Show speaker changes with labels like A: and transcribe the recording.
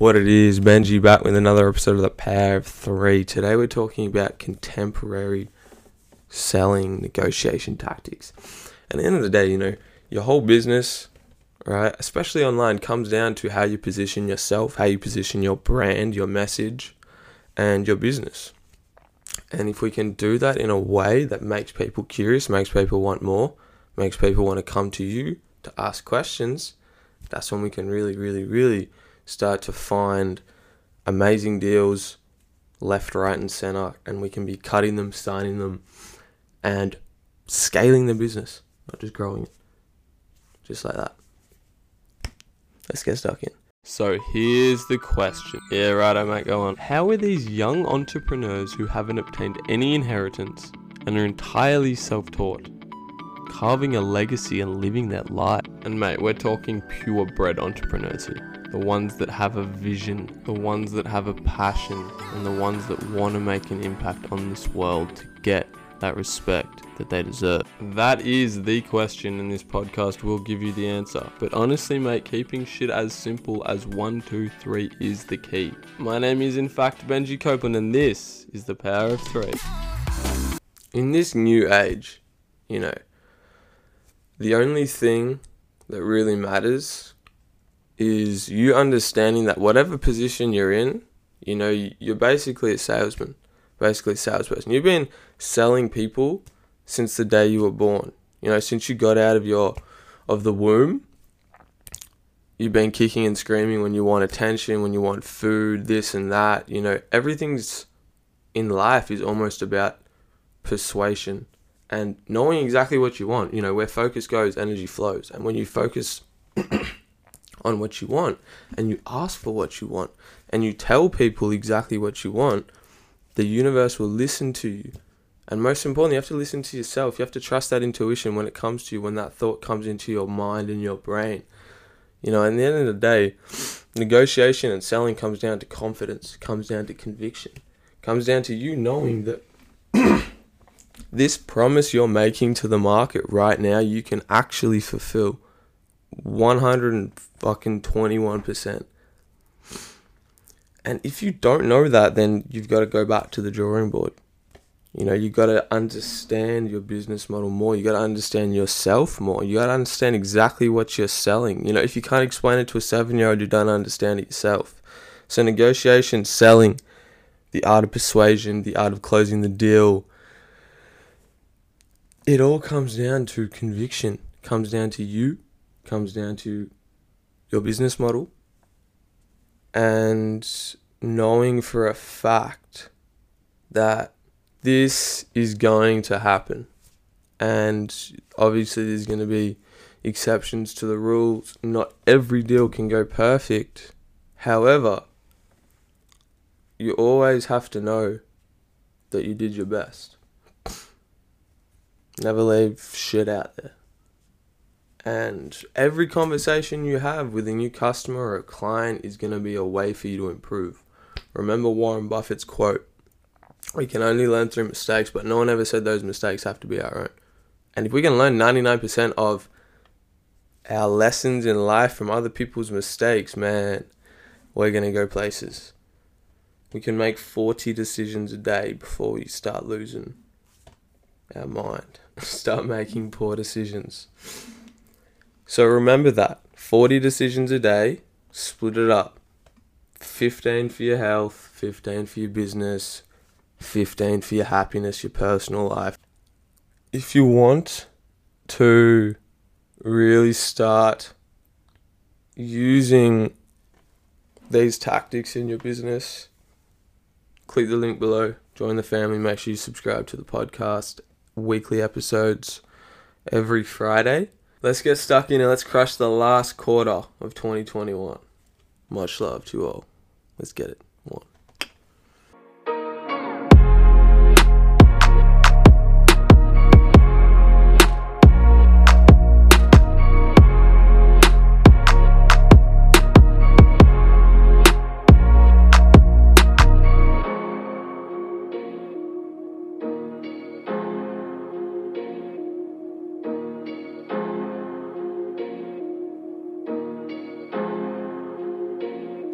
A: What it is, Benji back with another episode of the Power of Three. Today we're talking about contemporary selling negotiation tactics. At the end of the day, you know, your whole business, right, especially online, comes down to how you position yourself, how you position your brand, your message, and your business. And if we can do that in a way that makes people curious, makes people want more, makes people want to come to you to ask questions, that's when we can really, really, really start to find amazing deals left, right, and center, and we can be cutting them, signing them, and scaling the business, not just growing it. Just like that. Let's get stuck in. So here's the question. Yeah, right, I might go on. How are these young entrepreneurs who haven't obtained any inheritance and are entirely self taught, carving a legacy and living that life? And mate, we're talking purebred entrepreneurs here. The ones that have a vision, the ones that have a passion, and the ones that want to make an impact on this world to get that respect that they deserve? That is the question, and this podcast will give you the answer. But honestly, mate, keeping shit as simple as one, two, three is the key. My name is, in fact, Benji Copeland, and this is the power of three. In this new age, you know, the only thing that really matters is you understanding that whatever position you're in, you know, you're basically a salesman basically a salesperson. You've been selling people since the day you were born. You know, since you got out of your of the womb, you've been kicking and screaming when you want attention, when you want food, this and that. You know, everything's in life is almost about persuasion and knowing exactly what you want. You know, where focus goes, energy flows. And when you focus on what you want and you ask for what you want and you tell people exactly what you want, the universe will listen to you. And most importantly, you have to listen to yourself. You have to trust that intuition when it comes to you, when that thought comes into your mind and your brain. You know, at the end of the day, negotiation and selling comes down to confidence, comes down to conviction, comes down to you knowing that this promise you're making to the market right now, you can actually fulfill 121%. And if you don't know that, then you've got to go back to the drawing board. You know, you've got to understand your business model more. You've got to understand yourself more. You've got to understand exactly what you're selling. You know, if you can't explain it to a seven year old, you don't understand it yourself. So, negotiation, selling, the art of persuasion, the art of closing the deal, it all comes down to conviction, comes down to you, comes down to your business model, and knowing for a fact that this is going to happen. And obviously, there's going to be exceptions to the rules. Not every deal can go perfect. However, you always have to know that you did your best. Never leave shit out there. And every conversation you have with a new customer or a client is going to be a way for you to improve. Remember Warren Buffett's quote We can only learn through mistakes, but no one ever said those mistakes have to be our own. And if we can learn 99% of our lessons in life from other people's mistakes, man, we're going to go places. We can make 40 decisions a day before we start losing our mind, start making poor decisions. So remember that 40 decisions a day, split it up 15 for your health, 15 for your business, 15 for your happiness, your personal life. If you want to really start using these tactics in your business, click the link below, join the family, make sure you subscribe to the podcast, weekly episodes every Friday. Let's get stuck in and let's crush the last quarter of 2021. Much love to all. Let's get it.